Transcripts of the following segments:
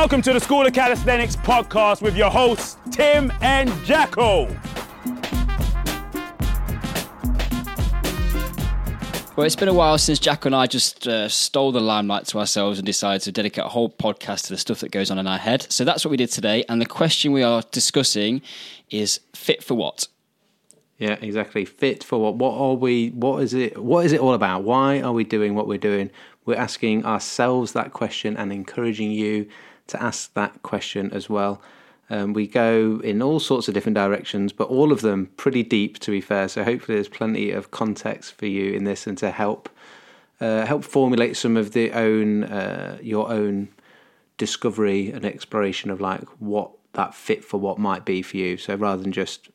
Welcome to the School of Calisthenics podcast with your hosts, Tim and Jacko. Well, it's been a while since Jack and I just uh, stole the limelight to ourselves and decided to dedicate a whole podcast to the stuff that goes on in our head. So that's what we did today. And the question we are discussing is fit for what? Yeah, exactly. Fit for what? What are we? What is it? What is it all about? Why are we doing what we're doing? We're asking ourselves that question and encouraging you to ask that question as well. Um, we go in all sorts of different directions, but all of them pretty deep, to be fair. So hopefully, there's plenty of context for you in this, and to help uh, help formulate some of the own uh, your own discovery and exploration of like what that fit for what might be for you. So rather than just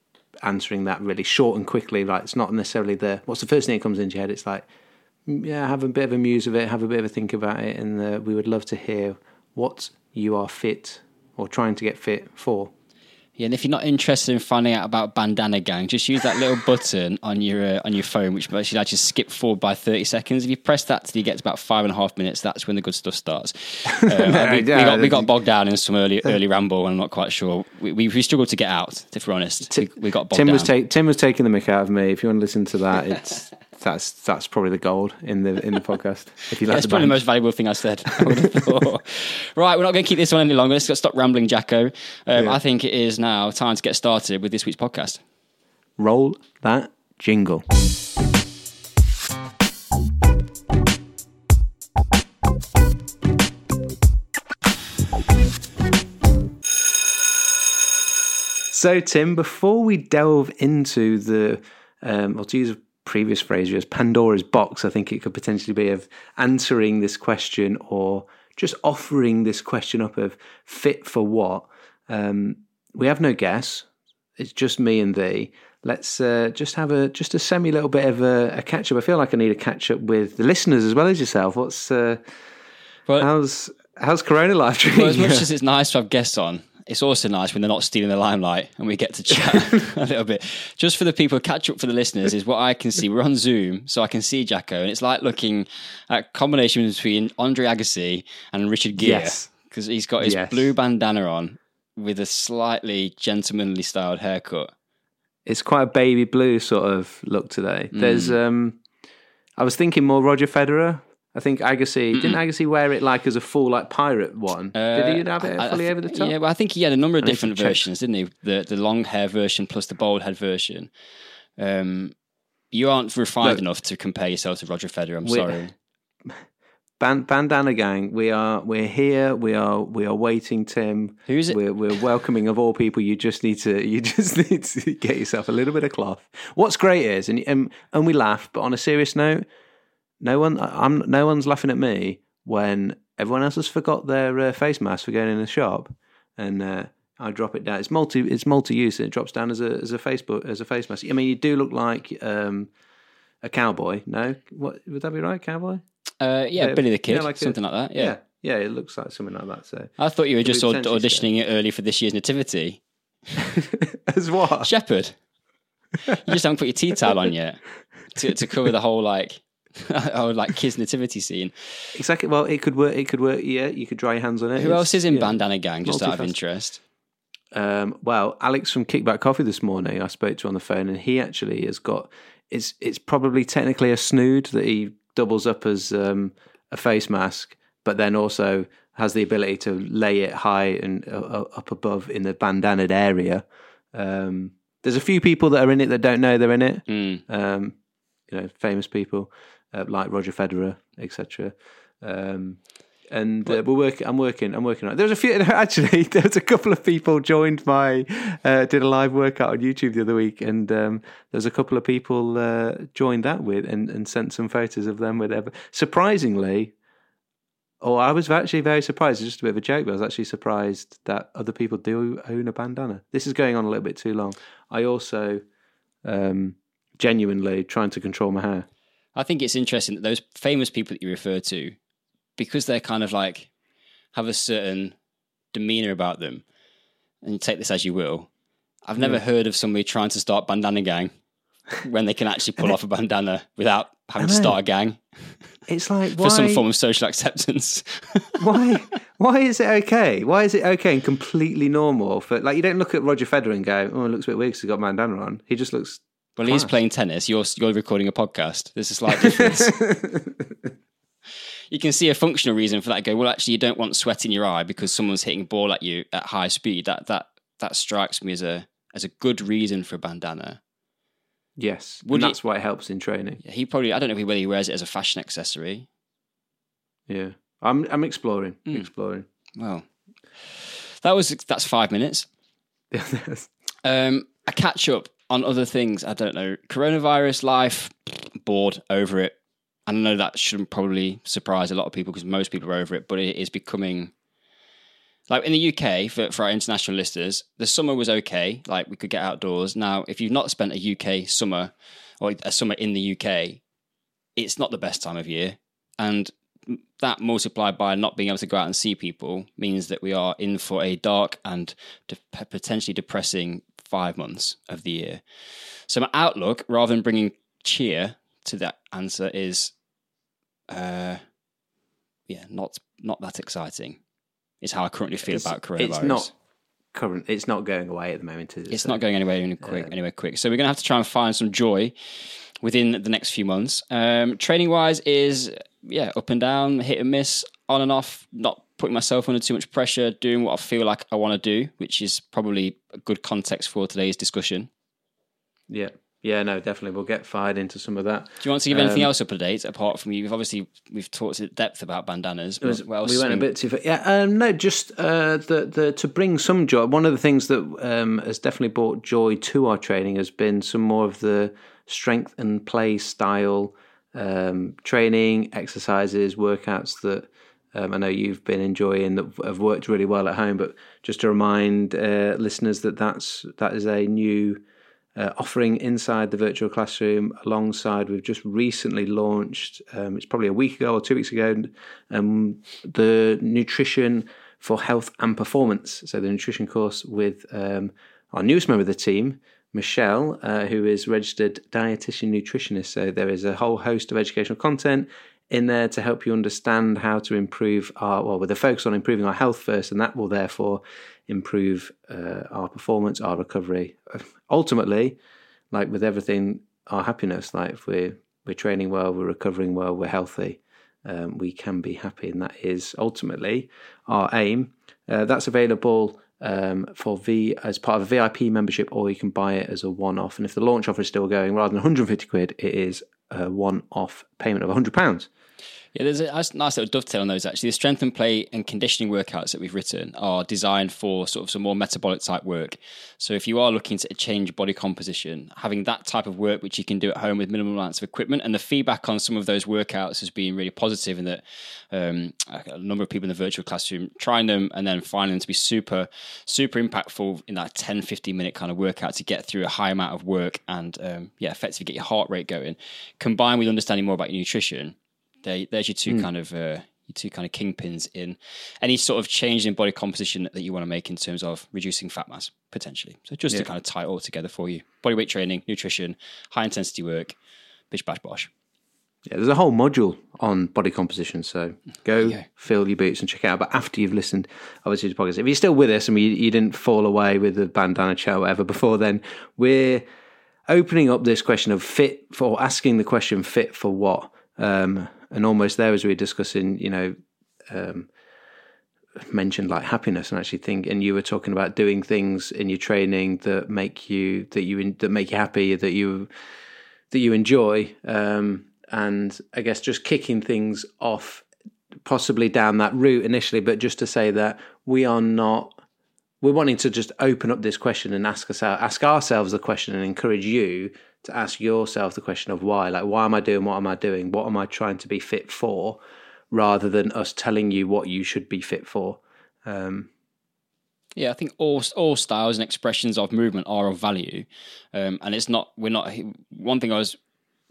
answering that really short and quickly, like it's not necessarily the what's the first thing that comes into your head. It's like yeah, have a bit of a muse of it, have a bit of a think about it, and uh, we would love to hear what you are fit or trying to get fit for. Yeah, and if you're not interested in finding out about Bandana Gang, just use that little button on your uh, on your phone, which should actually skip forward by 30 seconds. If you press that till you get to about five and a half minutes, that's when the good stuff starts. Um, we, we, got, we got bogged down in some early early ramble, and I'm not quite sure. We, we, we struggled to get out, if we're honest. We, we got bogged Tim down. was ta- Tim was taking the mick out of me. If you want to listen to that, it's that's that's probably the gold in the in the podcast. If you like That's the probably the most valuable thing I said. I would have thought. right, we're not going to keep this one any longer. Let's stop rambling, Jacko. Um, Yeah. I think it is now time to get started with this week's podcast. roll that jingle. So, Tim, before we delve into the, um, or to use a previous phrase, as Pandora's box, I think it could potentially be of answering this question or just offering this question up of fit for what. Um, we have no guess. It's just me and thee. Let's uh, just have a just a semi little bit of a, a catch up. I feel like I need a catch up with the listeners as well as yourself. What's uh, Well, how's how's Corona life treating well, as much as it's nice to have guests on, it's also nice when they're not stealing the limelight and we get to chat a little bit. Just for the people, catch up for the listeners is what I can see. We're on Zoom, so I can see Jacko, and it's like looking at a combination between Andre Agassi and Richard Gere Yes. because he's got his Yes. blue bandana on with a slightly gentlemanly styled haircut. it's quite a baby blue sort of look today. There's um I was thinking more Roger Federer. I think Agassi didn't Agassi wear it like as a full like pirate one. Did he have it Uh, I- I fully thi- over the top? Yeah, well, I think he had a number of different check. versions, didn't he? The the long hair version plus the bald head version. Um, you aren't refined Look. enough to compare yourself to Roger Federer. I'm sorry. Ban- Bandana Gang, we are we're here. We are we are waiting, Tim. Who's it? We're we're welcoming of all people. You just need to you just need to get yourself a little bit of cloth. What's great is and and, and we laugh, but on a serious note, no one I'm no one's laughing at me when everyone else has forgot their uh, face mask for going in the shop, and uh, I drop it down. It's multi it's multi use. and It drops down as a as a Facebook as a face mask. I mean, you do look like um, a cowboy. No, what would that be right? Cowboy. Uh, yeah, Billy the Kid, yeah, like a- something like that. Yeah. yeah, yeah, it looks like something like that. So I thought you were just aud- auditioning it early for this year's nativity. as what? Shepherd. you just haven't put your tea towel on yet to, to cover the whole like, oh, like kids nativity scene. Exactly. Well, it could work. It could work. Yeah, you could dry your hands on it. Who It's- else is in yeah. Bandana Gang? Just out of interest. Um, well, Alex from Kickback Coffee this morning, I spoke to on the phone, and he actually has got. It's it's probably technically a snood that he doubles up as um, a face mask, but then also has the ability to lay it high and uh, uh, up above in the bandanaed area. Um, there's a few people that are in it that don't know they're in it. Mm. um, you know, famous people uh, like Roger Federer, etc. Um, and uh, we're working. I'm working. I'm working on. it. There was a few. Actually, there was a couple of people joined my. Uh, did a live workout on YouTube the other week, and um, there was a couple of people uh, joined that with and, and sent some photos of them. Whatever. Surprisingly, or I was actually very surprised. It's just a bit of a joke, but I was actually surprised that other people do own a bandana. This is going on a little bit too long. I also um, genuinely trying to control my hair. I think it's interesting that those famous people that you refer to, because they're kind of like have a certain demeanor about them, and you take this as you will. I've never hmm. heard of somebody trying to start bandana gang when they can actually pull off a bandana without having to start a gang It's like for some form of social acceptance. why why is it okay? Why is it okay and completely normal for like you don't look at Roger Federer and go, oh, it looks a bit weird because he's got bandana on. He just looks. Well, he's playing tennis. You're you're recording a podcast. There's a slight difference. you can see a functional reason for that. Go well. Actually, you don't want sweat in your eye because someone's hitting a ball at you at high speed. That that that strikes me as a as a good reason for a bandana. Yes, Would and that's why it helps in training. He probably I don't know whether he wears it as a fashion accessory. Yeah, I'm I'm exploring, Hmm. exploring. Well, that was that's five minutes. Um, a catch up on other things. I don't know. Coronavirus life, bored over it. I know that shouldn't probably surprise a lot of people because most people are over it, but it is becoming like in the UK for, for our international listeners, the summer was okay. Like we could get outdoors. Now, if you've not spent a UK summer or a summer in the UK, it's not the best time of year. And that multiplied by not being able to go out and see people means that we are in for a dark and de- potentially depressing five months of the year. So my outlook, rather than bringing cheer to that answer, is, uh, yeah, not not that exciting. Is how I currently feel It's- about coronavirus. It's not current. It's not going away at the moment. Is it? It's So- not going anywhere any quick, anywhere quick. So we're going to have to try and find some joy within the next few months. Um, training wise is yeah up and down, hit and miss, on and off. Not putting myself under too much pressure, doing what I feel like I want to do, which is probably a good context for today's discussion. Yeah, yeah, no, definitely. We'll get fired into some of that. Do you want to give anything Um, else up to date apart from you? We've obviously we've talked at depth about bandanas. Was- we went a bit too far. Yeah, um, no, just uh, the the to bring some joy. One of the things that um, has definitely brought joy to our training has been some more of the strength and play style um, training exercises, workouts that. Um, I know you've been enjoying that have worked really well at home, but just to remind uh, listeners that that's that is a new uh, offering inside the virtual classroom alongside we've just recently launched um, it's probably a week ago or two weeks ago um, the nutrition for health and performance so the nutrition course with um, our newest member of the team michelle uh, who is registered dietitian nutritionist. So there is a whole host of educational content in there to help you understand how to improve our well with a focus on improving our health first and that will therefore improve uh, our performance our recovery. Ultimately like with everything our happiness like if we're we're training well we're recovering well we're healthy um, we can be happy. And that is ultimately our aim. Uh, that's available um, for V as part of a VIP membership, or you can buy it as a one-off. And if the launch offer is still going, rather than 150 quid, it is a one-off payment of 100 pounds. Yeah, there's a nice little dovetail on those actually. The strength and play and conditioning workouts that we've written are designed for sort of some more metabolic type work. So if you are looking to change body composition, having that type of work which you can do at home with minimal amounts of equipment, and the feedback on some of those workouts has been really positive in that um, a number of people in the virtual classroom trying them and then finding them to be super, super impactful in that 10, 15 minute kind of workout to get through a high amount of work and um, yeah, effectively get your heart rate going, combined with understanding more about your nutrition there, there's your two kind of uh, your two kind of kingpins in any sort of change in body composition that you want to make in terms of reducing fat mass potentially. So just to kind of tie it all together for you: body weight training, nutrition, high intensity work, bish bash bosh. Yeah, there's a whole module on body composition. So go Yeah. fill your boots and check it out. But after you've listened, obviously, to the podcast, if you're still with us and you, you didn't fall away with the bandana chat or whatever before then, we're opening up this question of fit for asking the question fit for what. Um, and almost there as we were discussing, you know, um, mentioned like happiness and actually think, and you were talking about doing things in your training that make you that you that make you happy, that you that you enjoy, um, and I guess just kicking things off, possibly down that route initially, but just to say that we are not. We're wanting to just open up this question and ask us ask ourselves the question and encourage you to ask yourself the question of why. Like, why am I doing what am I doing? What am I trying to be fit for? Rather than us telling you what you should be fit for. Um, Yeah, I think all all styles and expressions of movement are of value, um, and it's not. We're not. One thing I was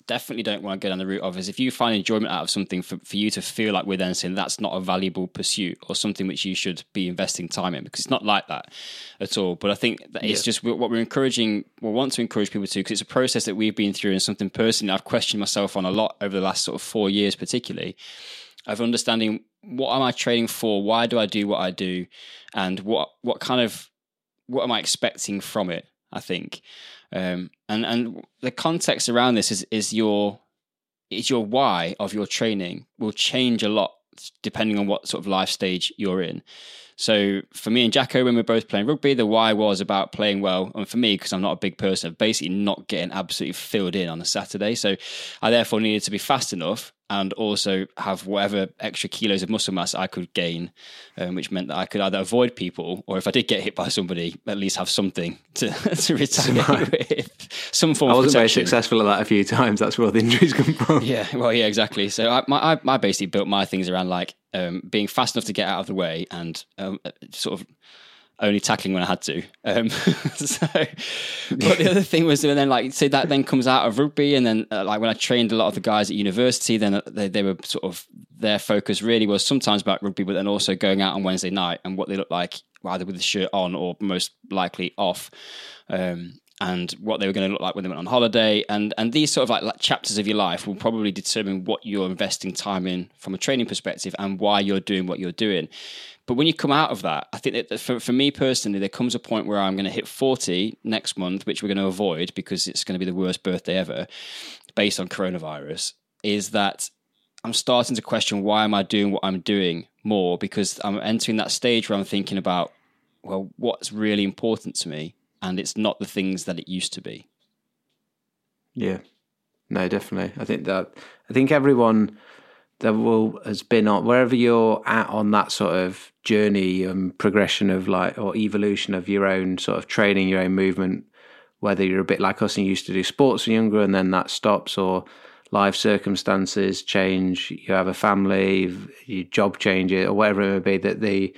definitely don't want to go down the route of is if you find enjoyment out of something for, for you to feel like we're then saying that's not a valuable pursuit or something which you should be investing time in because it's not like that at all. But I think that it's just what we're encouraging, we want to encourage people to because it's a process that we've been through and something personally I've questioned myself on a lot over the last sort of four years, particularly of understanding what am I training for, why do I do what I do, and what what kind of what am I expecting from it? I think, um, and and the context around this is is your is your why of your training will change a lot depending on what sort of life stage you're in. So for me and Jacko, when we are both playing rugby, the why was about playing well, and for me, because I'm not a big person, basically not getting absolutely filled in on a Saturday. So I therefore needed to be fast enough and also have whatever extra kilos of muscle mass I could gain, um, which meant that I could either avoid people or if I did get hit by somebody, at least have something to, to retaliate with, some form I wasn't very successful at that a few times. That's where all the injuries come from. Yeah, well, yeah, exactly. So I, my, I, I basically built my things around like um, being fast enough to get out of the way and um, sort of only tackling when I had to. Um, so, but the other thing was, and then like, so that then comes out of rugby, and then uh, like when I trained a lot of the guys at university, then they, they were sort of their focus really was sometimes about rugby, but then also going out on Wednesday night and what they look like, either with the shirt on or most likely off. Um, and what they were going to look like when they went on holiday, and and these sort of like, like chapters of your life will probably determine what you're investing time in from a training perspective and why you're doing what you're doing. But when you come out of that, I think that for, for me personally, there comes a point where I'm going to hit 40 next month, which we're going to avoid because it's going to be the worst birthday ever based on coronavirus. Is that I'm starting to question why am I doing what I'm doing more because I'm entering that stage where I'm thinking about, well, what's really important to me? And it's not the things that it used to be. Yeah, no, definitely. I think that I think everyone that will has been on wherever you're at on that sort of journey and progression of like or evolution of your own sort of training, your own movement. Whether you're a bit like us and used to do sports when younger, and then that stops, or life circumstances change, you have a family, your job changes, or whatever it may be, that the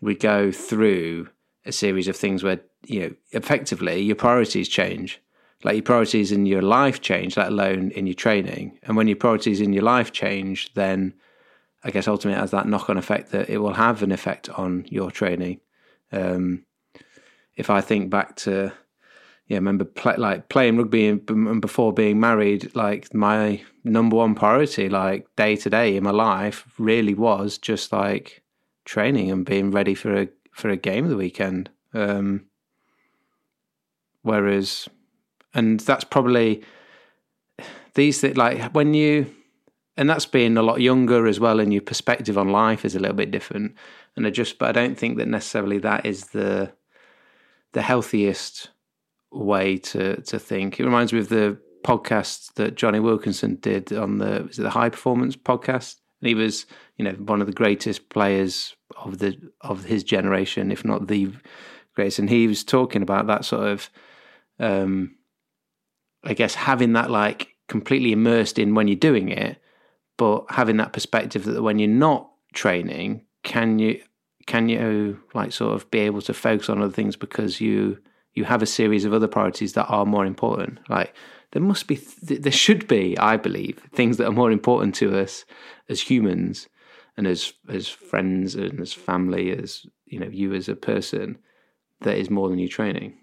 we go through a series of things where you know effectively your priorities change like your priorities in your life change let alone in your training and when your priorities in your life change then i guess ultimately has that knock-on effect that it will have an effect on your training um, if i think back to yeah, I remember play, like playing rugby and, before being married. Like my number one priority, like day to day in my life, really was just like training and being ready for a for a game of the weekend. Um, whereas, and that's probably these that like when you, and that's being a lot younger as well, and your perspective on life is a little bit different. And I just, but I don't think that necessarily that is the the healthiest way to to think. It reminds me of the podcast that Jonny Wilkinson did on the was it the High Performance podcast, and he was you know one of the greatest players of the of his generation, if not the greatest. And he was talking about that sort of, um, I guess, having that like completely immersed in when you're doing it, but having that perspective that when you're not training, can you can you like sort of be able to focus on other things because you you have a series of other priorities that are more important. Like there must be, there should be, I believe, things that are more important to us as humans and as as friends and as family, as you know, you as a person. That is more than your training.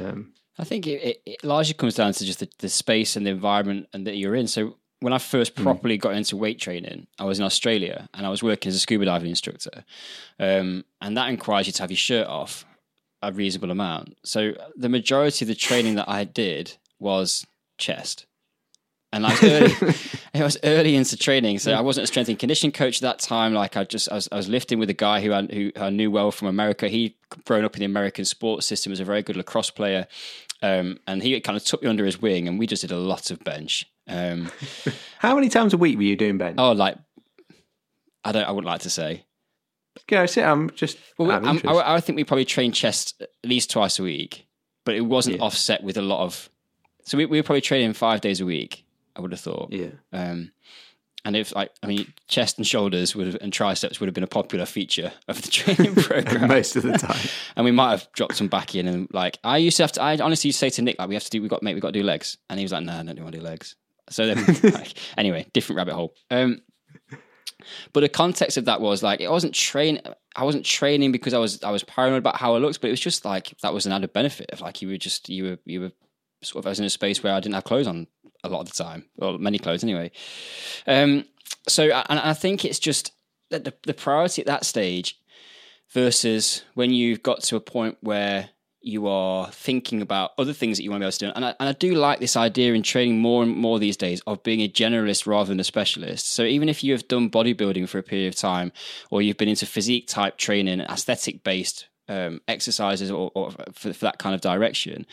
Um, I think it, it, largely comes down to just the, the space and the environment and that you're in. So when I first properly got into weight training, I was in Australia and I was working as a scuba diving instructor, um, and that requires you to have your shirt off a reasonable amount. So the majority of the training that I did was chest. And I was early, I was early into training, so I wasn't a strength and conditioning coach at that time. Like I just, I was, I was lifting with a guy who I, who I knew well from America. He'd grown up in the American sports system, was a very good lacrosse player, um, and he kind of took me under his wing, and we just did a lot of bench. Um, how many times a week were you doing bench? oh, like I don't, I wouldn't like to say. Go sit. I'm just. Well, I'm- I, I think we probably trained chest at least twice a week, but it wasn't Yeah. offset with a lot of. So we, we were probably training five days a week. I would have thought. yeah. Um, and if like, I mean, chest and shoulders would have, and triceps would have been a popular feature of the training program. Most of the time. and we might have dropped some back in. And like, I used to have to. I honestly used to say to Nick, like, we have to do. We got mate. We got to do legs. And he was like, No, I don't want to do legs. So then, like, anyway, different rabbit hole. Um, but the context of that was like it wasn't train. I wasn't training because I was I was paranoid about how I looked, but it was just like that was an added benefit of like you were just you were you were sort of I was in a space where I didn't have clothes on a lot of the time, or many clothes anyway. Um, so and I think it's just that the, the priority at that stage versus when you've got to a point where you are thinking about other things that you want to be able to do. And I, and I do like this idea in training more and more these days of being a generalist rather than a specialist. So even if you have done bodybuilding for a period of time, or you've been into physique type training, aesthetic based um, exercises, or, or for, for that kind of direction,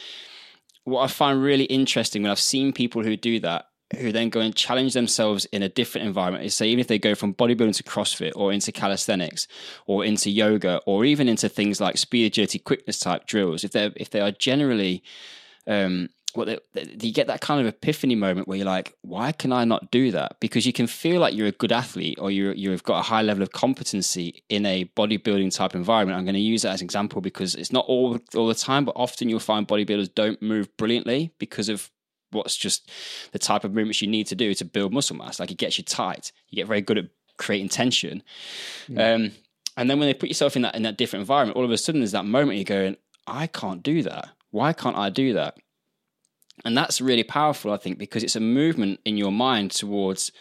what I find really interesting when I've seen people who do that who then go and challenge themselves in a different environment. Is say even if they go from bodybuilding to CrossFit or into calisthenics or into yoga or even into things like speed agility quickness type drills if they if they are generally um what they, you get that kind of epiphany moment where you're like why can I not do that because you can feel like you're a good athlete or you you've got a high level of competency in a bodybuilding type environment I'm going to use that as an example because it's not all all the time but often you'll find bodybuilders don't move brilliantly because of what's just the type of movements you need to do to build muscle mass. Like it gets you tight. You get very good at creating tension. Yeah. Um, and then when they put yourself in that in that different environment, all of a sudden there's that moment you're going, I can't do that. Why can't I do that? And that's really powerful, I think, because it's a movement in your mind towards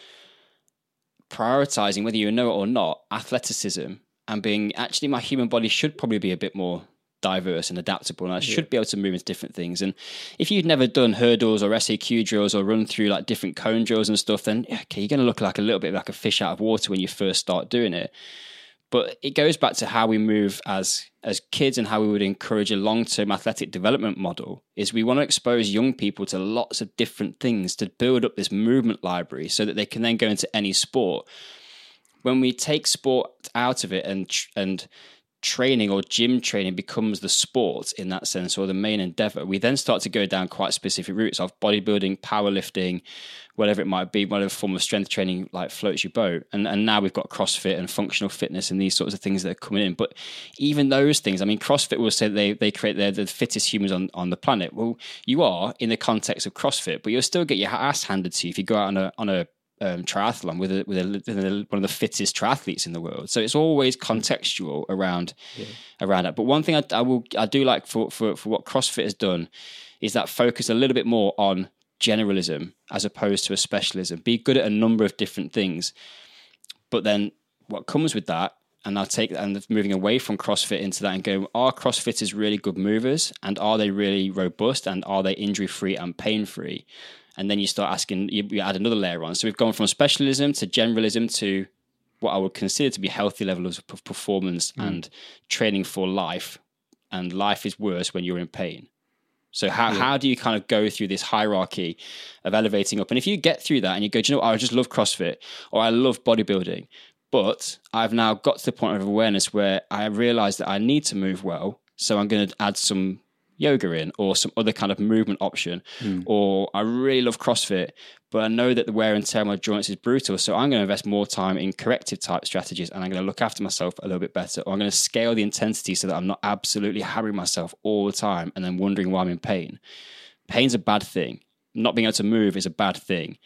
prioritizing, whether you know it or not, athleticism and being actually my human body should probably be a bit more diverse and adaptable and I should yeah. be able to move into different things. And if you've never done hurdles or SAQ drills or run through like different cone drills and stuff, then okay, you're going to look like a little bit like a fish out of water when you first start doing it. But it goes back to how we move as as kids and how we would encourage a long term athletic development model. Is we want to expose young people to lots of different things to build up this movement library so that they can then go into any sport. When we take sport out of it and and training or gym training becomes the sport in that sense or the main endeavor. We then start to go down quite specific routes of bodybuilding powerlifting whatever it might be whatever form of strength training like floats your boat. And and now we've got crossfit and functional fitness and these sorts of things that are coming in. But even those things i mean crossfit will say they they create they're the fittest humans on on the planet. Well you are in the context of crossfit but you'll still get your ass handed to you if you go out on a on a um, triathlon with a, with, a, with a, one of the fittest triathletes in the world. So it's always contextual around yeah. around that. But one thing I, I, will I do like for, for for what CrossFit has done is that focus a little bit more on generalism as opposed to a specialism. Be good at a number of different things, but then what comes with that. And I'll take and moving away from CrossFit into that and go, are CrossFitters really good movers? And are they really robust? And are they injury free and pain free? And then you start asking, you, you add another layer on. So we've gone from specialism to generalism to what I would consider to be healthy levels of performance mm. and training for life. And life is worse when you're in pain. So how, yeah. how do you kind of go through this hierarchy of elevating up? And if you get through that and you go, do you know what? I just love CrossFit or I love bodybuilding, but I've now got to the point of awareness where I realize that I need to move well. So I'm going to add some yoga in or some other kind of movement option. Mm. Or I really love CrossFit, but I know that the wear and tear on my joints is brutal. So I'm going to invest more time in corrective type strategies and I'm going to look after myself a little bit better. Or I'm going to scale the intensity so that I'm not absolutely hammering myself all the time and then wondering why I'm in pain. Pain's a bad thing. Not being able to move is a bad thing.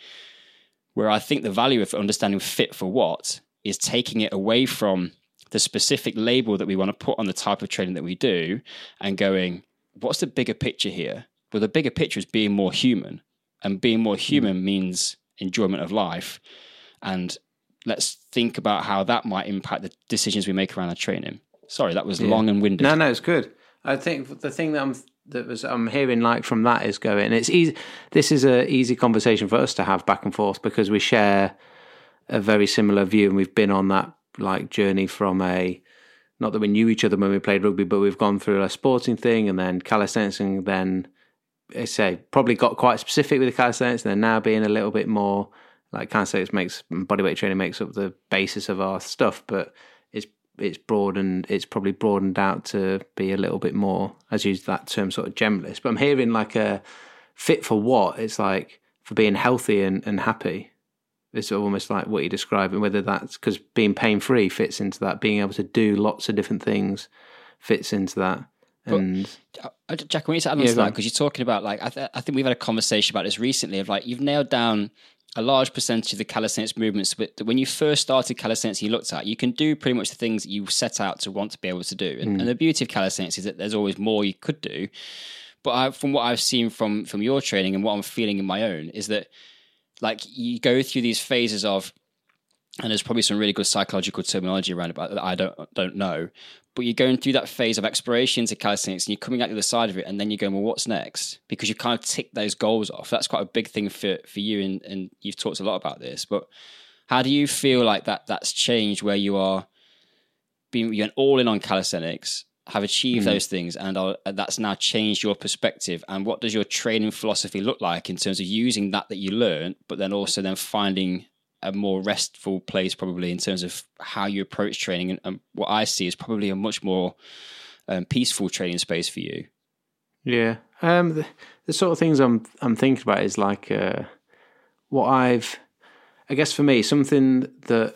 Where I think the value of understanding fit for what is taking it away from the specific label that we want to put on the type of training that we do and going, what's the bigger picture here? Well, the bigger picture is being more human, and being more human mm. means enjoyment of life. And let's think about how that might impact the decisions we make around our training. Sorry, that was yeah. long and winded. No, no, it's good. I think the thing that I'm that was I'm hearing like from that is going. It's easy. This is a easy conversation for us to have back and forth because we share a very similar view, and we've been on that like journey from a not that we knew each other when we played rugby, but we've gone through a sporting thing and then calisthenics and then I say probably got quite specific with the calisthenics and then now being a little bit more like calisthenics makes bodyweight training makes up the basis of our stuff, but it's it's broadened it's probably broadened out to be a little bit more as use that term sort of generalist. But I'm hearing like a fit for what? It's like for being healthy and, and happy it's almost like what you're describing, whether that's because being pain free fits into that, being able to do lots of different things fits into that. And uh, Jack, when you add on Yeah, to that, because you're talking about like I, th- I think we've had a conversation about this recently of like you've nailed down a large percentage of the calisthenics movements but when you first started calisthenics you looked at you can do pretty much the things that you set out to want to be able to do. And, and the beauty of calisthenics is that there's always more you could do. But I, from what i've seen from from your training and what i'm feeling in my own is that like you go through these phases of and there's probably some really good psychological terminology around but that I don't don't know. But you're going through that phase of exploration into calisthenics and you're coming out the other side of it and then you're going, well, what's next? Because you kind of tick those goals off. That's quite a big thing for, for you and, and you've talked a lot about this. But how do you feel like that that's changed where you are being you're all in on calisthenics, have achieved those things and are, that's now changed your perspective. And what does your training philosophy look like in terms of using that that you learned but then also then finding a more restful place probably in terms of how you approach training? And, and what i see is probably a much more um, peaceful training space for you. Yeah. Um, the, the sort of things I'm I'm thinking about is like uh, what I've, I guess for me, something that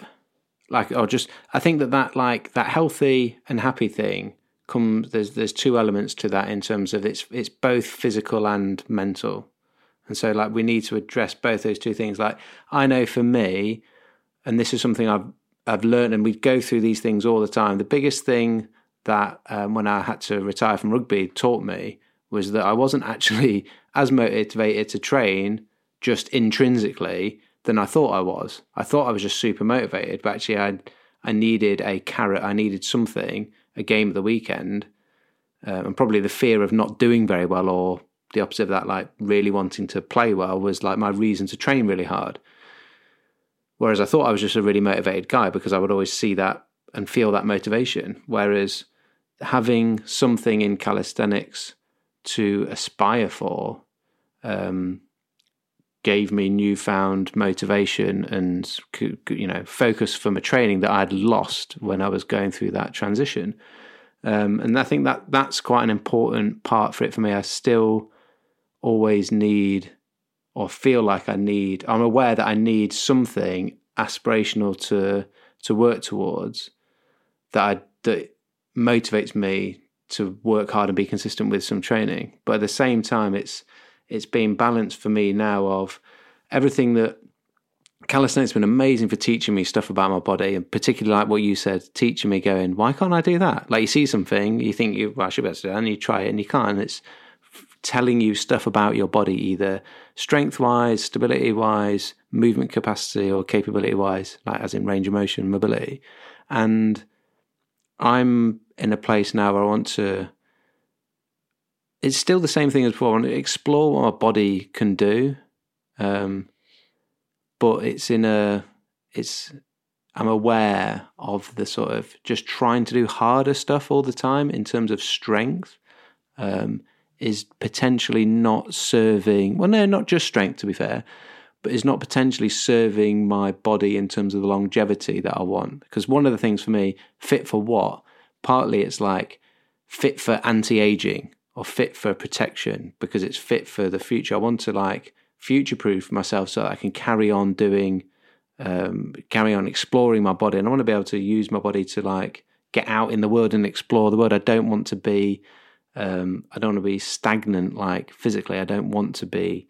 like or just I think that that like that healthy and happy thing comes. There's there's two elements to that in terms of it's it's both physical and mental, and so like we need to address both those two things. Like I know for me, and this is something I've I've learned, and we go through these things all the time. The biggest thing that um, when I had to retire from rugby taught me was that I wasn't actually as motivated to train just intrinsically than I thought I was. I thought I was just super motivated, but actually I I needed a carrot. I needed something, a game of the weekend, um, and probably the fear of not doing very well, or the opposite of that, like really wanting to play well, was like my reason to train really hard. Whereas I thought I was just a really motivated guy because I would always see that and feel that motivation. Whereas having something in calisthenics to aspire for um, gave me newfound motivation and you know focus from a training that I'd lost when I was going through that transition. Um, and I think that that's quite an important part for it for me. I still always need or feel like I need. I'm aware that I need something aspirational to to work towards that I, that motivates me to work hard and be consistent with some training. But at the same time, it's it's being balanced for me now of everything that calisthenics has been amazing for teaching me stuff about my body, and particularly like what you said, teaching me going, why can't I do that? Like you see something, you think you well, I should be able to do that, and you try it and you can't. And it's telling you stuff about your body, either strength wise, stability wise, movement capacity, or capability wise, like as in range of motion, mobility. And I'm in a place now where I want to. It's still the same thing as before. Explore what my body can do, um, but it's in a. It's. I'm aware of the sort of just trying to do harder stuff all the time in terms of strength. Um, is potentially not serving. Well, no, not just strength. To be fair, but is not potentially serving my body in terms of the longevity that I want. Because one of the things for me, fit for what? Partly it's like fit for anti aging or fit for protection because it's fit for the future. I want to like future proof myself so I can carry on doing, um, carry on exploring my body. And I want to be able to use my body to like get out in the world and explore the world. I don't want to be, um, I don't want to be stagnant like physically. I don't want to be,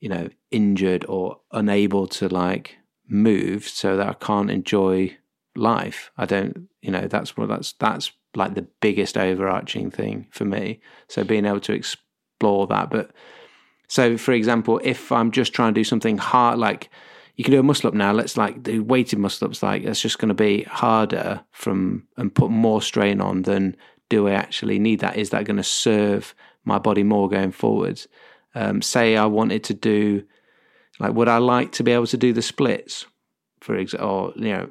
you know, injured or unable to like move so that I can't enjoy life. I don't, you know, that's what that's that's like the biggest overarching thing for me. So being able to explore that. But so for example, if I'm just trying to do something hard like you can do a muscle up now, let's like do weighted muscle ups like that's just gonna be harder from and put more strain on than do I actually need that? Is that gonna serve my body more going forwards? Um, say I wanted to do, like, would I like to be able to do the splits, for example? Or you know,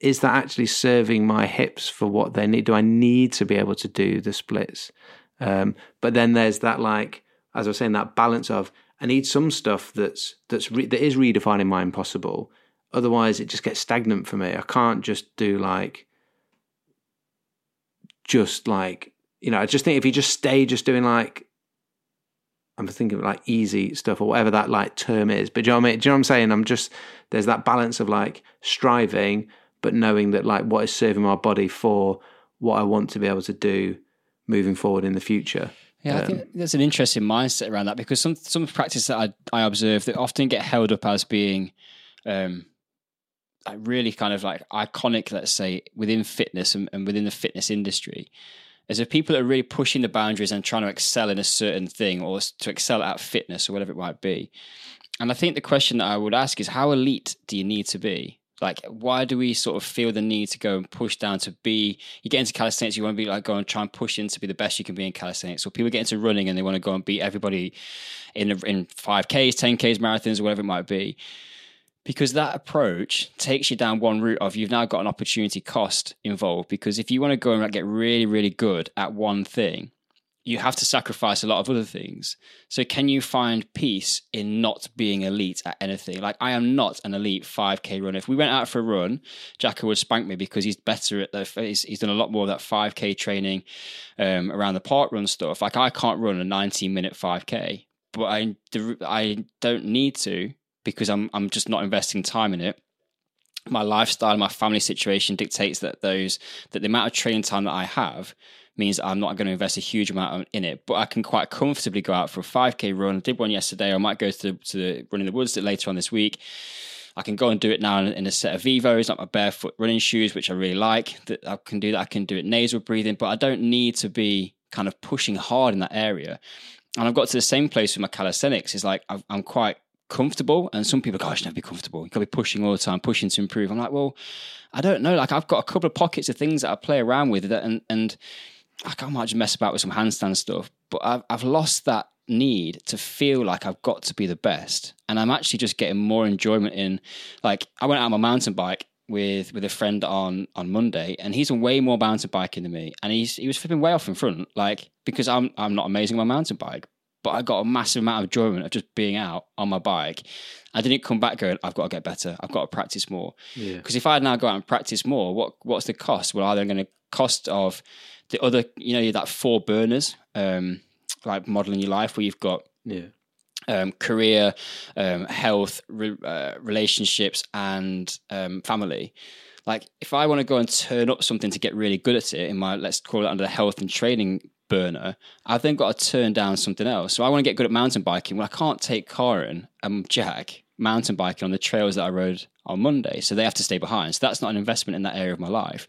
is that actually serving my hips for what they need? Do I need to be able to do the splits? Um, but then there's that, like, as I was saying, that balance of I need some stuff that's that's re- that is redefining my impossible. Otherwise, it just gets stagnant for me. I can't just do like, just like you know. I just think if you just stay just doing like I'm thinking of like easy stuff or whatever that like term is. But do you know what I mean? Do you know what I'm saying? I'm just there's that balance of like striving, but knowing that like what is serving my body for what I want to be able to do moving forward in the future. Yeah, I think there's an interesting mindset around that because some some practices that I, I observe that often get held up as being um, like really kind of like iconic, let's say, within fitness and, and within the fitness industry. Is if people are really pushing the boundaries and trying to excel in a certain thing or to excel at fitness or whatever it might be. And I think the question that I would ask is how elite do you need to be? Like, why do we sort of feel the need to go and push down to be? You get into calisthenics, you want to be like go and try and push in to be the best you can be in calisthenics. Or people get into running and they want to go and beat everybody in in five Ks, ten Ks, marathons, whatever it might be. Because that approach takes you down one route of you've now got an opportunity cost involved. Because if you want to go and get really, really good at one thing, you have to sacrifice a lot of other things. So, can you find peace in not being elite at anything? Like, I am not an elite 5K runner. If we went out for a run, Jacko would spank me because he's better at the, he's, he's done a lot more of that 5K training um, around the park run stuff. Like, I can't run a 19 minute 5K, but I, I don't need to because I'm, I'm just not investing time in it my lifestyle, my family situation dictates that those that the amount of training time that I have means I'm not going to invest a huge amount in it, but I can quite comfortably go out for a 5k run. I did one yesterday. I might go to, to the run in the woods later on this week. I can go and do it now in a set of Vivos, like my barefoot running shoes, which I really like. That I can do that. I can do it nasal breathing, but I don't need to be kind of pushing hard in that area. And I've got to the same place with my calisthenics. Is like I'm quite comfortable, and some people go, oh, "I should never be comfortable. You've got to be pushing all the time, pushing to improve." I'm like, well, I don't know. Like I've got a couple of pockets of things that I play around with, that, and and like I might just mess about with some handstand stuff, but I've, I've lost that need to feel like I've got to be the best. And I'm actually just getting more enjoyment in, like, I went out on my mountain bike with with a friend on on Monday, and he's on way more mountain biking than me, and he's he was flipping way off in front, like because I'm I'm not amazing on my mountain bike, but I got a massive amount of enjoyment of just being out on my bike. I didn't come back going, I've got to get better. I've got to practice more. Because yeah. if I now go out and practice more, what what's the cost? Well, are they going to cost of the other, you know, that four burners, um, like modeling your life, where you've got yeah. Um, career, um, health, re- uh, relationships, and um, family. Like, if I want to go and turn up something to get really good at it in my, let's call it under the health and training burner, I've then got to turn down something else. So I want to get good at mountain biking. Well, I can't take Karen and Jack mountain biking on the trails that I rode on Monday. So they have to stay behind. So that's not an investment in that area of my life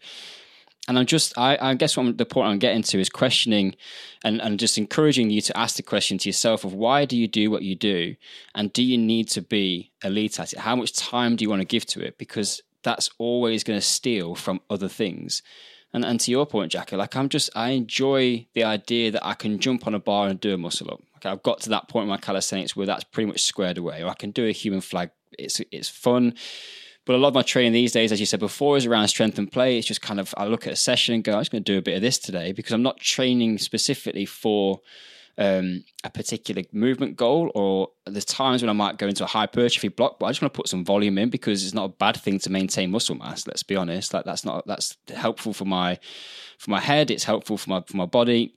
and I'm just, I, I guess what I'm, the point I'm getting to is questioning and, and just encouraging you to ask the question to yourself of why do you do what you do? And do you need to be elite at it? How much time do you want to give to it? Because that's always going to steal from other things. And, and to your point, Jackie, like I'm just, I enjoy the idea that I can jump on a bar and do a muscle up. Okay, I've got to that point in my calisthenics where that's pretty much squared away, or I can do a human flag. It's, it's fun but a lot of my training these days, as you said before, is around strength and play. It's just kind of I look at a session and go, I'm just going to do a bit of this today because I'm not training specifically for um, a particular movement goal. Or there's times when I might go into a hypertrophy block, but I just want to put some volume in because it's not a bad thing to maintain muscle mass. Let's be honest. Like that's not that's helpful for my for my head. It's helpful for my for my body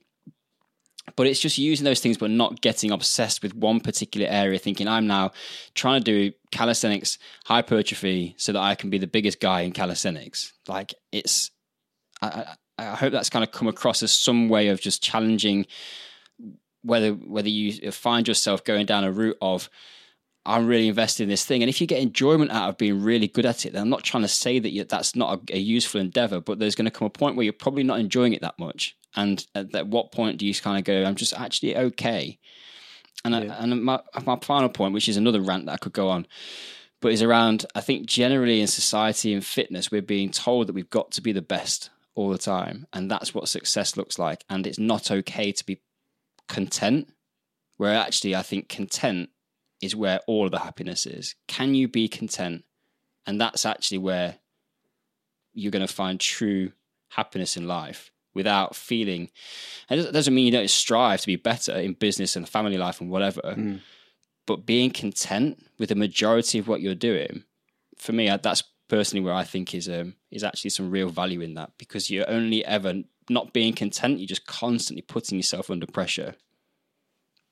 but it's just using those things but not getting obsessed with one particular area thinking i'm now trying to do calisthenics hypertrophy so that i can be the biggest guy in calisthenics like it's i, I hope that's kind of come across as some way of just challenging whether whether you find yourself going down a route of I'm really invested in this thing. And if you get enjoyment out of being really good at it, then I'm not trying to say that you, that's not a, a, useful endeavor, but there's going to come a point where you're probably not enjoying it that much. And at, at what point do you kind of go, I'm just actually okay? And, yeah. I, and my, my final point, which is another rant that I could go on, but is around, I think generally in society and fitness, we're being told that we've got to be the best all the time. And that's what success looks like. And it's not okay to be content, where actually I think content is where all of the happiness is. Can you be content? And that's actually where you're going to find true happiness in life without feeling. And it doesn't mean you don't strive to be better in business and family life and whatever, mm. but being content with the majority of what you're doing, for me, that's personally where I think is um, is actually some real value in that because you're only ever not being content. You're just constantly putting yourself under pressure.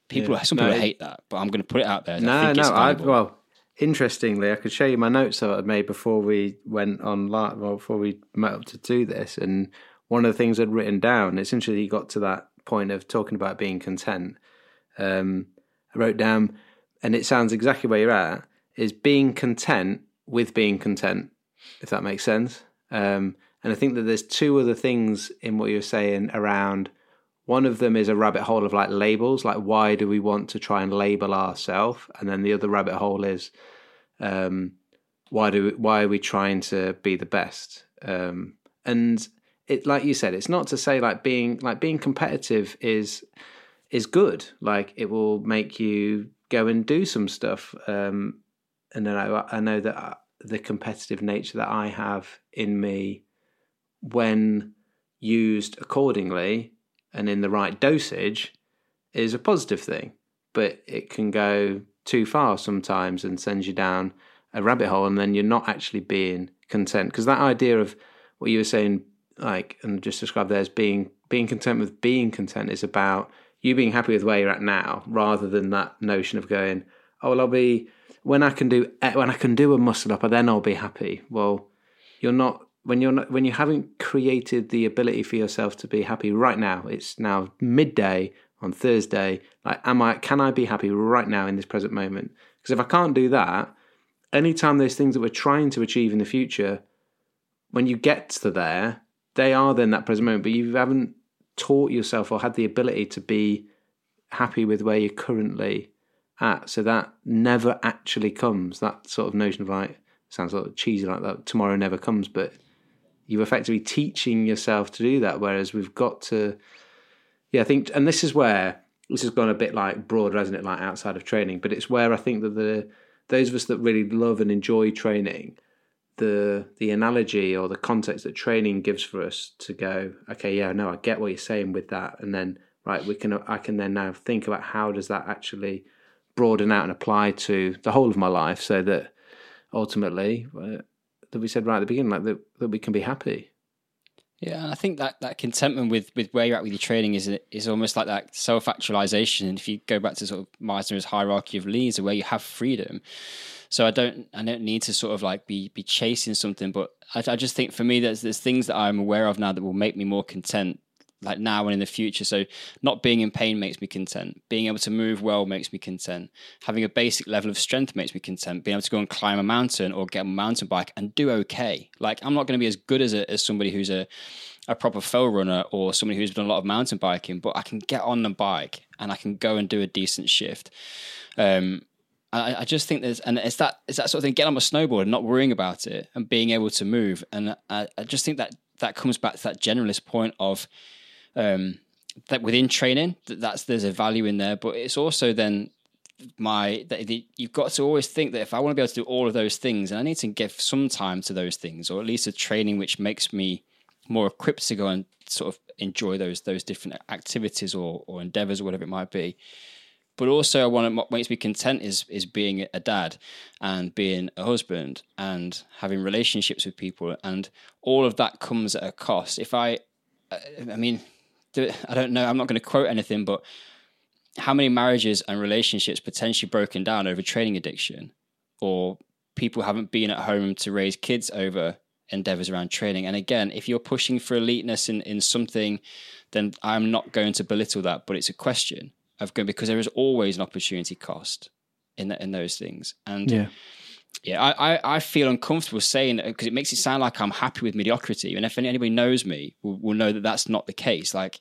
People, yeah. some people hate that, but I'm going to put it out there. No, no, I well. Interestingly, I could show you my notes that I made before we went on live, well, before we met up to do this, and one of the things I'd written down. It's interesting got to that point of talking about being content. Um, I wrote down, and it sounds exactly where you're at. Is being content with being content, if that makes sense. Um, and I think that there's two other things in what you're saying around. One of them is a rabbit hole of like labels, like why do we want to try and label ourselves? And then the other rabbit hole is um, why do we, why are we trying to be the best? Um, and it, like you said, it's not to say like being like being competitive is is good. Like it will make you go and do some stuff. Um, and then I, I know that uh, the competitive nature that I have in me when used accordingly and in the right dosage is a positive thing, but it can go too far sometimes and sends you down a rabbit hole, and then you're not actually being content. Because that idea of what you were saying, like, and just described there as being being content with being content is about you being happy with where you're at now, rather than that notion of going, oh, well, I'll be when I can do when I can do a muscle up, then I'll be happy. Well, you're not when you're not when you haven't created the ability for yourself to be happy right now. It's now midday on Thursday. Like, am I? Can I be happy right now in this present moment? Because if I can't do that, anytime those things that we're trying to achieve in the future, when you get to there, they are then that present moment, but you haven't taught yourself or had the ability to be happy with where you're currently at. So that never actually comes. That sort of notion of like sounds a little cheesy like that. Tomorrow never comes, but you're effectively teaching yourself to do that. Whereas we've got to, yeah, I think, and this is where this has gone a bit like broader, hasn't it? Like outside of training, but it's where I think that the those of us that really love and enjoy training, the the analogy or the context that training gives for us to go, okay, yeah, no, I get what you're saying with that, and then right, we can I can then now think about how does that actually broaden out and apply to the whole of my life, so that ultimately uh, that we said right at the beginning, like that that we can be happy. Yeah, and I think that, that contentment with, with where you're at with your training is is almost like that self actualization. And if you go back to sort of Maslow's hierarchy of needs, where you have freedom. So I don't I don't need to sort of like be be chasing something, but I, I just think for me there's there's things that I'm aware of now that will make me more content like now and in the future. So not being in pain makes me content. Being able to move well makes me content. Having a basic level of strength makes me content. Being able to go and climb a mountain or get a mountain bike and do okay. Like I'm not going to be as good as a, as somebody who's a a proper fell runner or somebody who's done a lot of mountain biking, but I can get on the bike and I can go and do a decent shift. Um, I, I, just think there's and it's that it's that sort of thing. Get on a snowboard and not worrying about it and being able to move. And I, I just think that that comes back to that generalist point of um, that within training that that's there's a value in there, but it's also then my that you've got to always think that if I want to be able to do all of those things, and I need to give some time to those things, or at least a training which makes me more equipped to go and sort of enjoy those those different activities or or endeavors or whatever it might be. But also, I want what makes me content is is being a dad and being a husband and having relationships with people, and all of that comes at a cost. If I, I mean, I don't know. I'm not going to quote anything, but how many marriages and relationships potentially broken down over training addiction, or people haven't been at home to raise kids over endeavors around training. And again, if you're pushing for eliteness in, in something, then I'm not going to belittle that, but it's a question of going because there is always an opportunity cost in the, in those things. And yeah, yeah I, I, I feel uncomfortable saying because it makes it sound like I'm happy with mediocrity. And if anybody knows me, will, will know that that's not the case. Like,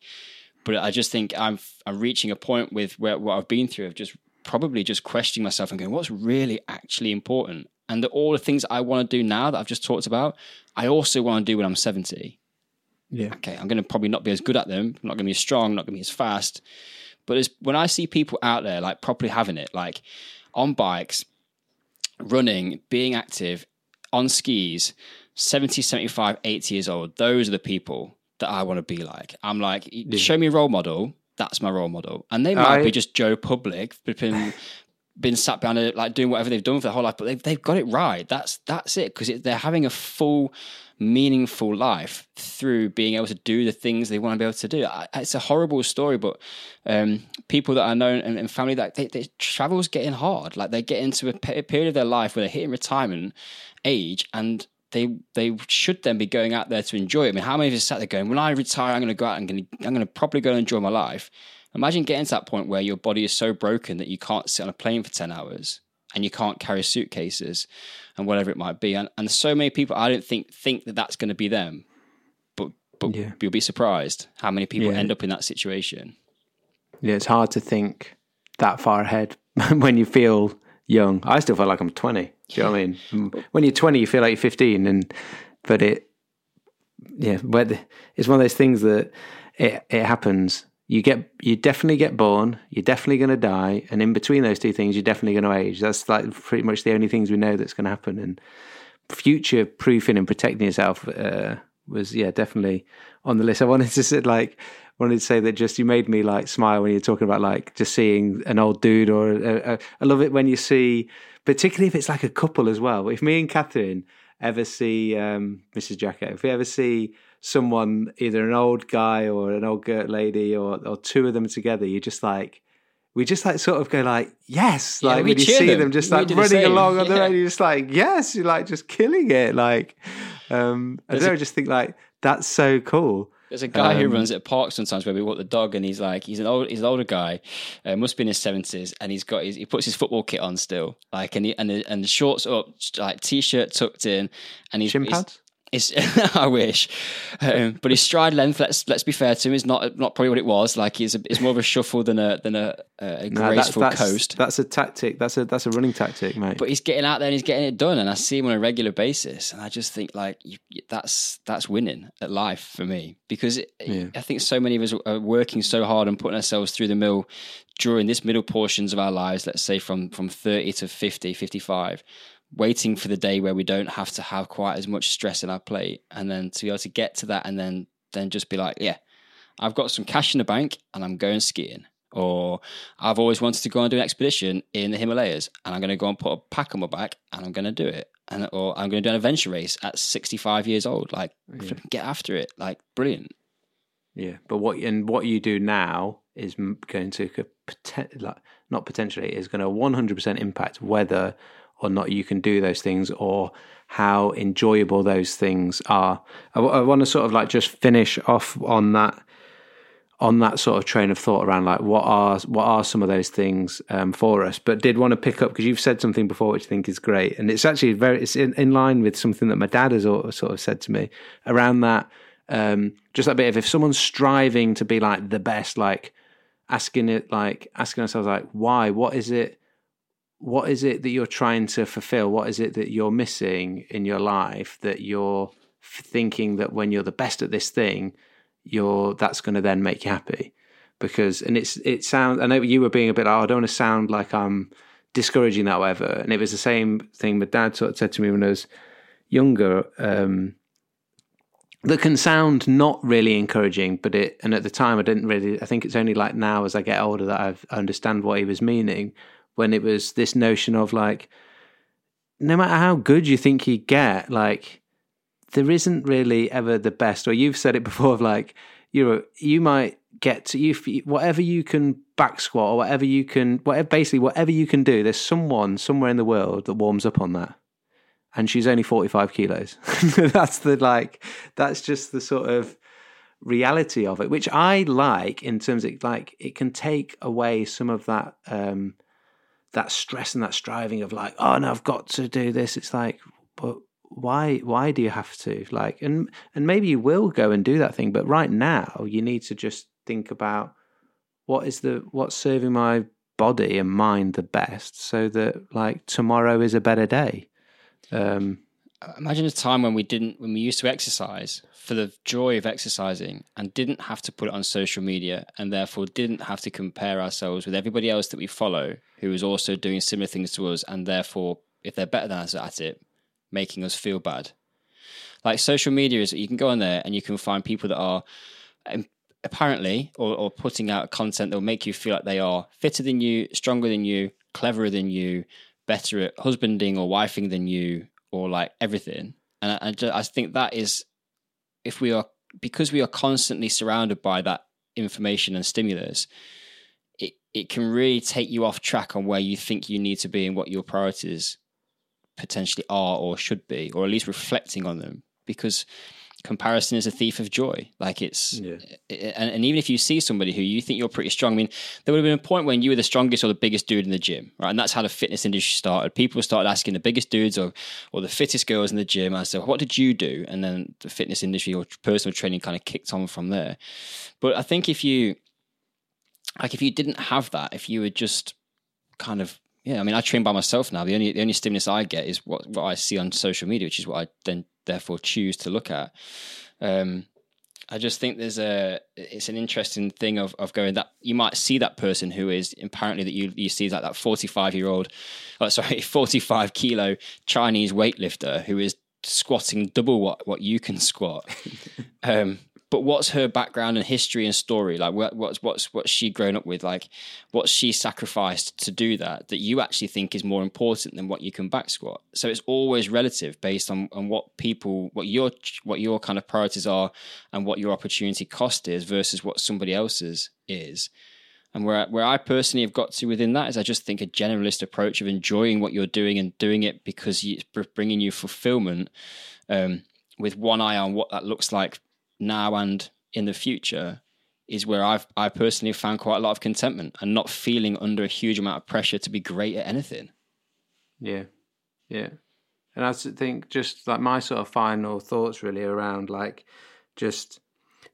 but I just think I'm I'm reaching a point with where what I've been through of just probably just questioning myself and going, what's really actually important? And that all the things I want to do now that I've just talked about, I also want to do when I'm 70. Yeah. Okay, I'm going to probably not be as good at them. I'm not going to be as strong, not going to be as fast. But when I see people out there like properly having it, like on bikes, running, being active, on skis, 70, 75, 80 years old, those are the people that I want to be like. I'm like, yeah. show me a role model. That's my role model. And they might I... be just Joe Public, been, been sat behind it, like doing whatever they've done for their whole life, but they've, they've got it right. That's, that's it. Because they're having a full, meaningful life through being able to do the things they want to be able to do. I, it's a horrible story, but um, people that I know and, and family that they, they, travel's getting hard. Like they get into a period of their life where they're hitting retirement age and they they should then be going out there to enjoy it. I mean, how many of us sat there going, "When I retire, I'm going to go out and I'm going to probably go and enjoy my life." Imagine getting to that point where your body is so broken that you can't sit on a plane for ten hours and you can't carry suitcases and whatever it might be. And and so many people, I don't think think that that's going to be them, but but Yeah. you'll be surprised how many people Yeah. end up in that situation. Yeah, it's hard to think that far ahead when you feel young. I still feel like I'm 20. Do you know what I mean? When you're 20, you feel like you're 15, and but it, yeah, it's one of those things that it it happens. You get you definitely get born. You're definitely going to die, and in between those two things, you're definitely going to age. That's like pretty much the only things we know that's going to happen. And future proofing and protecting yourself uh, was yeah definitely on the list. I wanted to say like wanted to say that just you made me like smile when you're talking about like just seeing an old dude or I love it when you see particularly if it's like a couple as well. If me and Catherine ever see um, Mrs. Jacko, if we ever see someone either an old guy or an old girl lady or or two of them together, you're just like. We just like sort of go like yes, like we when you see them. them, just like running along on the yeah. road, you're just like yes, you're like just killing it. Like um, I don't a- know, I just think like that's so cool. There's a guy who Um, runs at a park sometimes where we walk the dog, and he's like, he's an old, he's an older guy, uh, must be in his seventies, and he's got his, he puts his football kit on still, like, and he, and the, and the shorts up, like t-shirt tucked in, and he's Shin he's- pads? It's, I wish, um, but his stride length. Let's let's be fair to him. Is not not probably what it was. Like he's a, it's more of a shuffle than a than a, a No, that's, graceful that's, coast. That's a tactic. That's a that's a running tactic, mate. But he's getting out there and he's getting it done, and I see him on a regular basis, and I just think like you- that's that's winning at life for me because it, Yeah. I think so many of us are working so hard and putting ourselves through the mill during this middle portions of our lives. Let's say from from thirty to 50, 55, waiting for the day where we don't have to have quite as much stress in our plate, and then to be able to get to that, and then then just be like, yeah, I've got some cash in the bank, and I'm going skiing. Or I've always wanted to go and do an expedition in the Himalayas, and I'm going to go and put a pack on my back, and I'm going to do it. And or I'm going to do an adventure race at 65 years old. Like, flipping get after it. Like, brilliant. yeah, but what and what you do now is going to like not potentially is going to 100% impact whether or not you can do those things or how enjoyable those things are. I, want to sort of like just finish off on that on that sort of train of thought around like what are what are some of those things um, for us but did want to pick up because you've said something before which I think is great and it's actually very it's in, in line with something that my dad has sort of said to me around that um, just that bit of if someone's striving to be like the best like asking it like asking ourselves like why what is it what is it that you're trying to fulfill? What is it that you're missing in your life that you're thinking that when you're the best at this thing you're that's going to then make you happy? Because and it's it sounds i know you were being a bit oh, i don't want to sound like i'm discouraging that and it was the same thing my dad sort of said to me when i was younger um that can sound not really encouraging but it and at the time i didn't really i think it's only like now as i get older that i understand what he was meaning when it was this notion of like no matter how good you think you get like there isn't really ever the best or you've said it before of like you know you might get to you whatever you can back squat or whatever you can whatever basically whatever you can do there's someone somewhere in the world that warms up on that. And she's only 45 kilos. That's the like that's just the sort of reality of it which i like in terms of like it can take away some of that um that stress and that striving of like oh no i've got to do this. It's like but why why do you have to? Like and and maybe you will go and do that thing but right now you need to just think about what is the what's serving my body and mind the best so that like tomorrow is a better day. Um Imagine a time when we didn't, when we used to exercise for the joy of exercising and didn't have to put it on social media and therefore didn't have to compare ourselves with everybody else that we follow who is also doing similar things to us and therefore, if they're better than us at it, making us feel bad. Like social media is, you can go on there and you can find people that are um, apparently or, or putting out content that will make you feel like they are fitter than you, stronger than you, cleverer than you, better at husbanding or wifing than you, or like everything. And I, I, ju- I think that is, if we are, because we are constantly surrounded by that information and stimulus, it, it can really take you off track on where you think you need to be and what your priorities potentially are or should be, or at least reflecting on them, because comparison is a thief of joy. Like it's, Yeah. and, and even if you see somebody who you think you're pretty strong, I mean, there would have been a point when you were the strongest or the biggest dude in the gym, right? And that's how the fitness industry started. People started asking the biggest dudes or or the fittest girls in the gym, I said, "What did you do?" And then the fitness industry or personal training kind of kicked on from there. But I think if you, like, if you didn't have that, if you were just kind of yeah, I mean, I train by myself now. The only the only stimulus I get is what what I see on social media, which is what I then therefore choose to look at. Um, I just think there's a it's an interesting thing of of going that you might see that person who is apparently that you you see like that 45 year old, oh, sorry, 45 kilo Chinese weightlifter who is squatting double what what you can squat. um, but what's her background and history and story? Like what, what's what's what's she grown up with? Like what's she sacrificed to do that? That you actually think is more important than what you can back squat. So it's always relative based on, on what people, what your what your kind of priorities are, and what your opportunity cost is versus what somebody else's is. And where where I personally have got to within that is I just think a generalist approach of enjoying what you're doing and doing it because it's bringing you fulfillment, um, with one eye on what that looks like now and in the future is where I've I personally found quite a lot of contentment and not feeling under a huge amount of pressure to be great at anything. Yeah, yeah. And I think just like my sort of final thoughts really around like just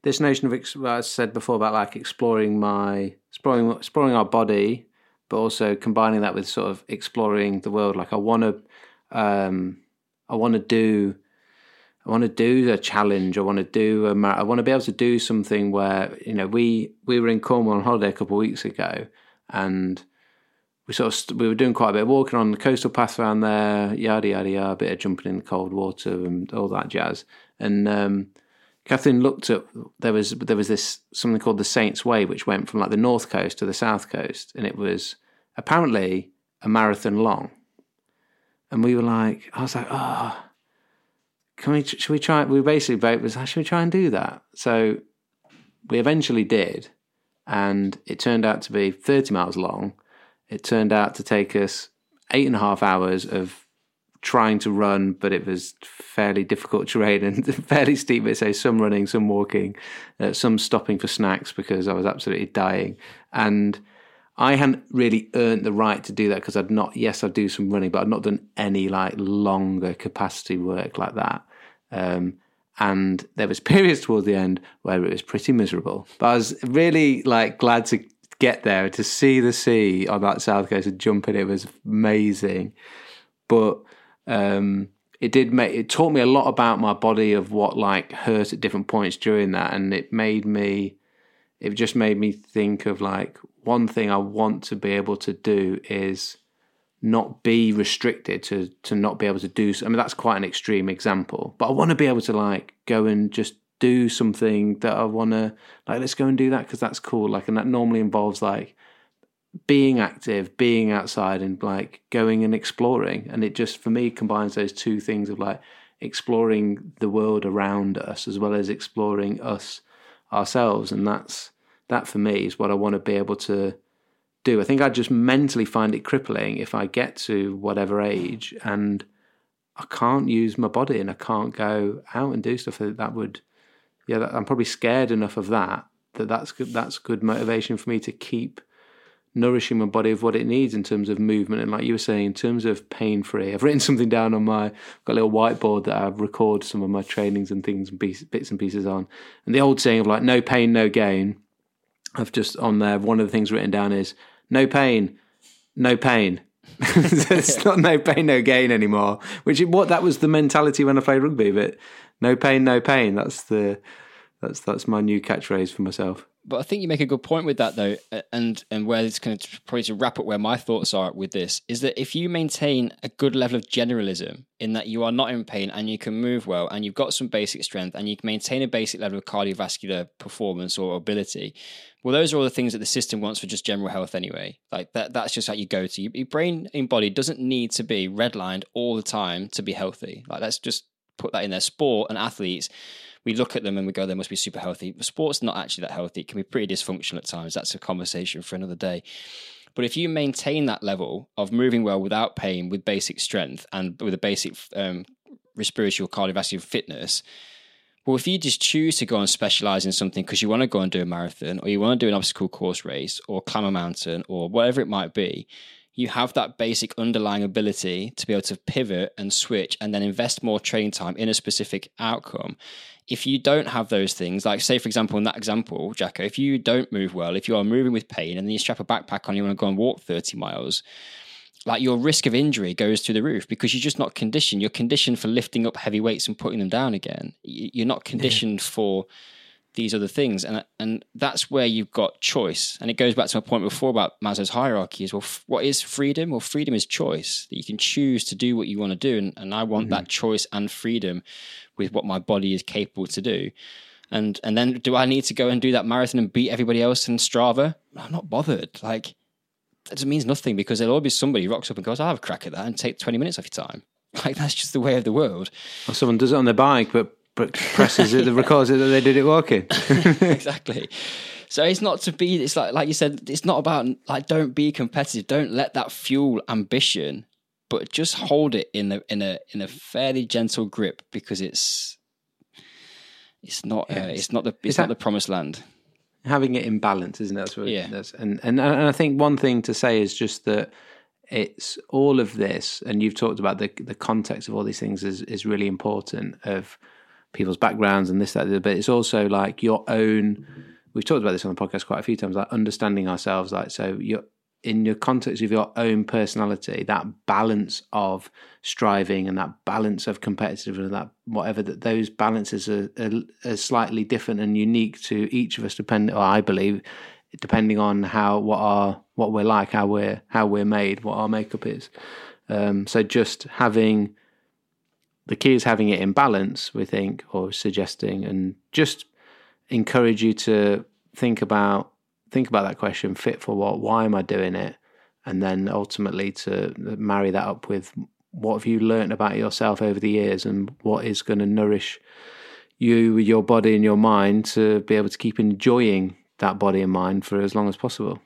this notion of what I said before about like exploring my exploring exploring our body, but also combining that with sort of exploring the world. Like I want to, um, I want to do. I want to do a challenge. I want to do a. mar- I want to be able to do something where you know we we were in Cornwall on holiday a couple of weeks ago, and we sort of we were doing quite a bit of walking on the coastal path around there, yada yada yada, a bit of jumping in the cold water and all that jazz. And um, Catherine looked at there was there was this something called the Saints Way, which went from like the north coast to the south coast, and it was apparently a marathon long. And we were like, I was like, oh, can we? Should we try? We basically vote was, should we try and do that? So we eventually did, and it turned out to be thirty miles long. It turned out to take us eight and a half hours of trying to run, but it was fairly difficult terrain and fairly steep. But so some running, some walking, uh, some stopping for snacks because I was absolutely dying. And I hadn't really earned the right to do that because I'd not. Yes, I'd do some running, but I'd not done any like longer capacity work like that. Um, and there was periods towards the end where it was pretty miserable. But I was really like glad to get there to see the sea on that south coast and jump in. It was amazing, but um, it did make it taught me a lot about my body of what like hurt at different points during that, and it made me. It just made me think of like one thing I want to be able to do is not be restricted to to not be able to do. So. I mean, that's quite an extreme example, but I want to be able to like go and just do something that I want to like. Let's go and do that because that's cool. Like, and that normally involves like being active, being outside, and like going and exploring. And it just for me combines those two things of like exploring the world around us as well as exploring us ourselves. And that's that for me is what I want to be able to do. I think I'd just mentally find it crippling if I get to whatever age and I can't use my body and I can't go out and do stuff that that would. Yeah, that, I'm probably scared enough of that that that's good. That's good motivation for me to keep nourishing my body of what it needs in terms of movement and like you were saying in terms of pain free i've written something down on my I've got a little whiteboard that i record some of my trainings and things and bits and pieces on and the old saying of like no pain no gain i've just on there one of the things written down is no pain no pain. It's not no pain no gain anymore which what that was the mentality when i played rugby but no pain no pain. That's the that's that's my new catchphrase for myself But I think you make a good point with that, though, and and where it's kind of probably to wrap up where my thoughts are with this is that if you maintain a good level of generalism in that you are not in pain and you can move well and you've got some basic strength and you can maintain a basic level of cardiovascular performance or ability, well, those are all the things that the system wants for just general health anyway. Like that, that's just how you go to. Your brain and body doesn't need to be redlined all the time to be healthy. Like let's just put that in there. Sport and athletes we look at them and we go, they must be super healthy. Sport's not actually that healthy. It can be pretty dysfunctional at times. That's a conversation for another day. But if you maintain that level of moving well without pain, with basic strength and with a basic um, respiratory cardiovascular fitness, well, if you just choose to go and specialize in something because you want to go and do a marathon or you want to do an obstacle course race or climb a mountain or whatever it might be, you have that basic underlying ability to be able to pivot and switch and then invest more training time in a specific outcome. If you don't have those things, like say, for example, in that example, Jacko, if you don't move well, if you are moving with pain and then you strap a backpack on, you want to go and walk 30 miles, like your risk of injury goes through the roof because you're just not conditioned. You're conditioned for lifting up heavy weights and putting them down again. You're not conditioned yeah. for these other things, and and that's where you've got choice. And it goes back to my point before about Maslow's hierarchy. Is well, f- what is freedom? Well, freedom is choice that you can choose to do what you want to do, and, and I want mm-hmm. that choice and freedom with what my body is capable to do. And and then do I need to go and do that marathon and beat everybody else in Strava? I'm not bothered. Like that means nothing because there'll always be somebody who rocks up and goes, I'll have a crack at that and take 20 minutes off your time. Like that's just the way of the world. Or someone does it on their bike, but, but presses it, records it that they did it walking. exactly. So it's not to be, it's like, like you said, it's not about like, don't be competitive. Don't let that fuel ambition, but just hold it in a, in a, in a fairly gentle grip because it's, it's not, yeah, uh, it's, it's not the, it's not the promised land having it in balance, isn't it? That's what yeah. That's, and, and and I think one thing to say is just that it's all of this, and you've talked about the the context of all these things is is really important of people's backgrounds and this that, but it's also like your own. We've talked about this on the podcast quite a few times, like understanding ourselves. Like so, you're in your context of your own personality, that balance of striving and that balance of competitiveness and that whatever that those balances are, are, are, slightly different and unique to each of us, depending, or I believe, depending on how what our what we're like, how we're how we're made, what our makeup is. Um, so just having the key is having it in balance, we think, or suggesting, and just encourage you to think about think about that question fit for what why am i doing it? And then ultimately to marry that up with what have you learned about yourself over the years and what is going to nourish you your body and your mind to be able to keep enjoying that body and mind for as long as possible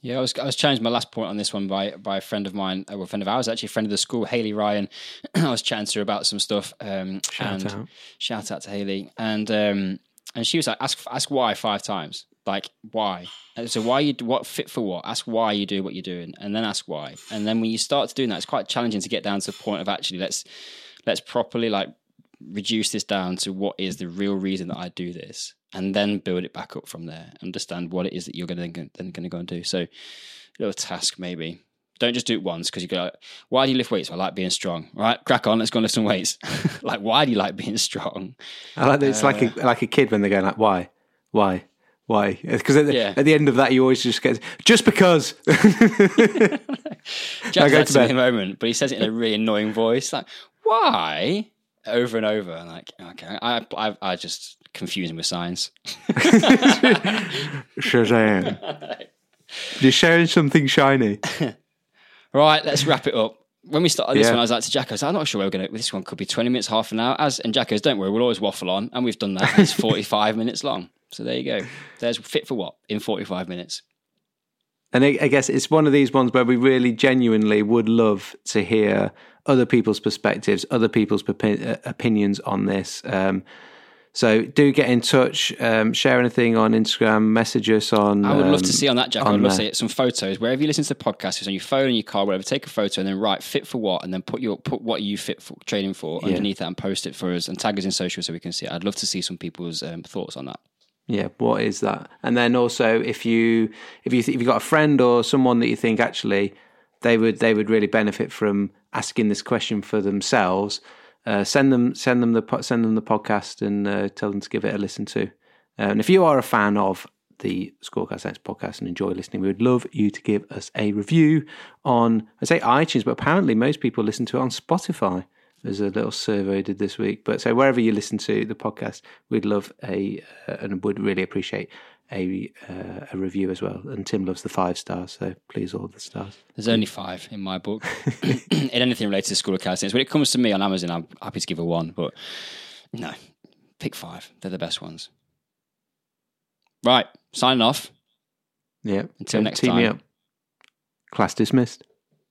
yeah, I was I was challenged my last point on this one by by a friend of mine, uh, a friend of ours, actually a friend of the school, Haley Ryan. I was chatting to her about some stuff. Um, shout and out, shout out to Haley, and um, and she was like, ask ask why five times, like why? So why you what fit for what? Ask why you do what you're doing and then ask why. And then when you start to doing that it's quite challenging to get down to the point of actually let's let's properly like reduce this down to what is the real reason that I do this and then build it back up from there understand what it is that you're going to then going to go and do so a little task maybe don't just do it once because you go why do you lift weights well, I like being strong right crack on let's go and lift some weights like why do you like being strong I like that it's uh, like a like a kid when they're going like why why why? Because at, yeah. at, the end of that, you always just get just because. Jack that's a moment, but he says it in a really annoying voice, like "Why?" over and over. Like, okay, I, I, I just confuse him with science. Shazam! You're sharing something shiny. right, let's wrap it up. When we started this yeah. one, I was like to Jack, I was like, I'm not sure where we're going to, this one could be 20 minutes, half an hour. As And Jack goes, don't worry, we'll always waffle on. And we've done that. It's 45 minutes long. So there you go. There's fit for what in 45 minutes. And I, I guess it's one of these ones where we really genuinely would love to hear other people's perspectives, other people's uh, opinions on this. Um, so do get in touch, um, share anything on Instagram, message us on. I would um, love to um, see on that, Jack. I would love to see some photos wherever you listen to the podcast, it's on your phone, in your car, whatever. Take a photo and then write "fit for what," and then put your put what you fit for training for underneath yeah. that and post it for us and tag us in social so we can see. it. I'd love to see some people's um, thoughts on that yeah what is that and then also if you if you th- if you've got a friend or someone that you think actually they would they would really benefit from asking this question for themselves uh, send them send them the send them the podcast and uh, tell them to give it a listen to uh, and if you are a fan of the School of Calisthenics podcast and enjoy listening, we would love you to give us a review on, I say iTunes, but apparently most people listen to it on Spotify. There's a little survey I did this week. But so wherever you listen to the podcast, we'd love a uh, and would really appreciate a uh, a review as well. And Tim loves the five stars, so please all the stars. There's only five in my book. in anything related to School of Calisthenics, when it comes to me on Amazon, I'm happy to give a one, but no, pick five. They're the best ones. Right, signing off. Yeah. Until next time. Team me up. Class dismissed.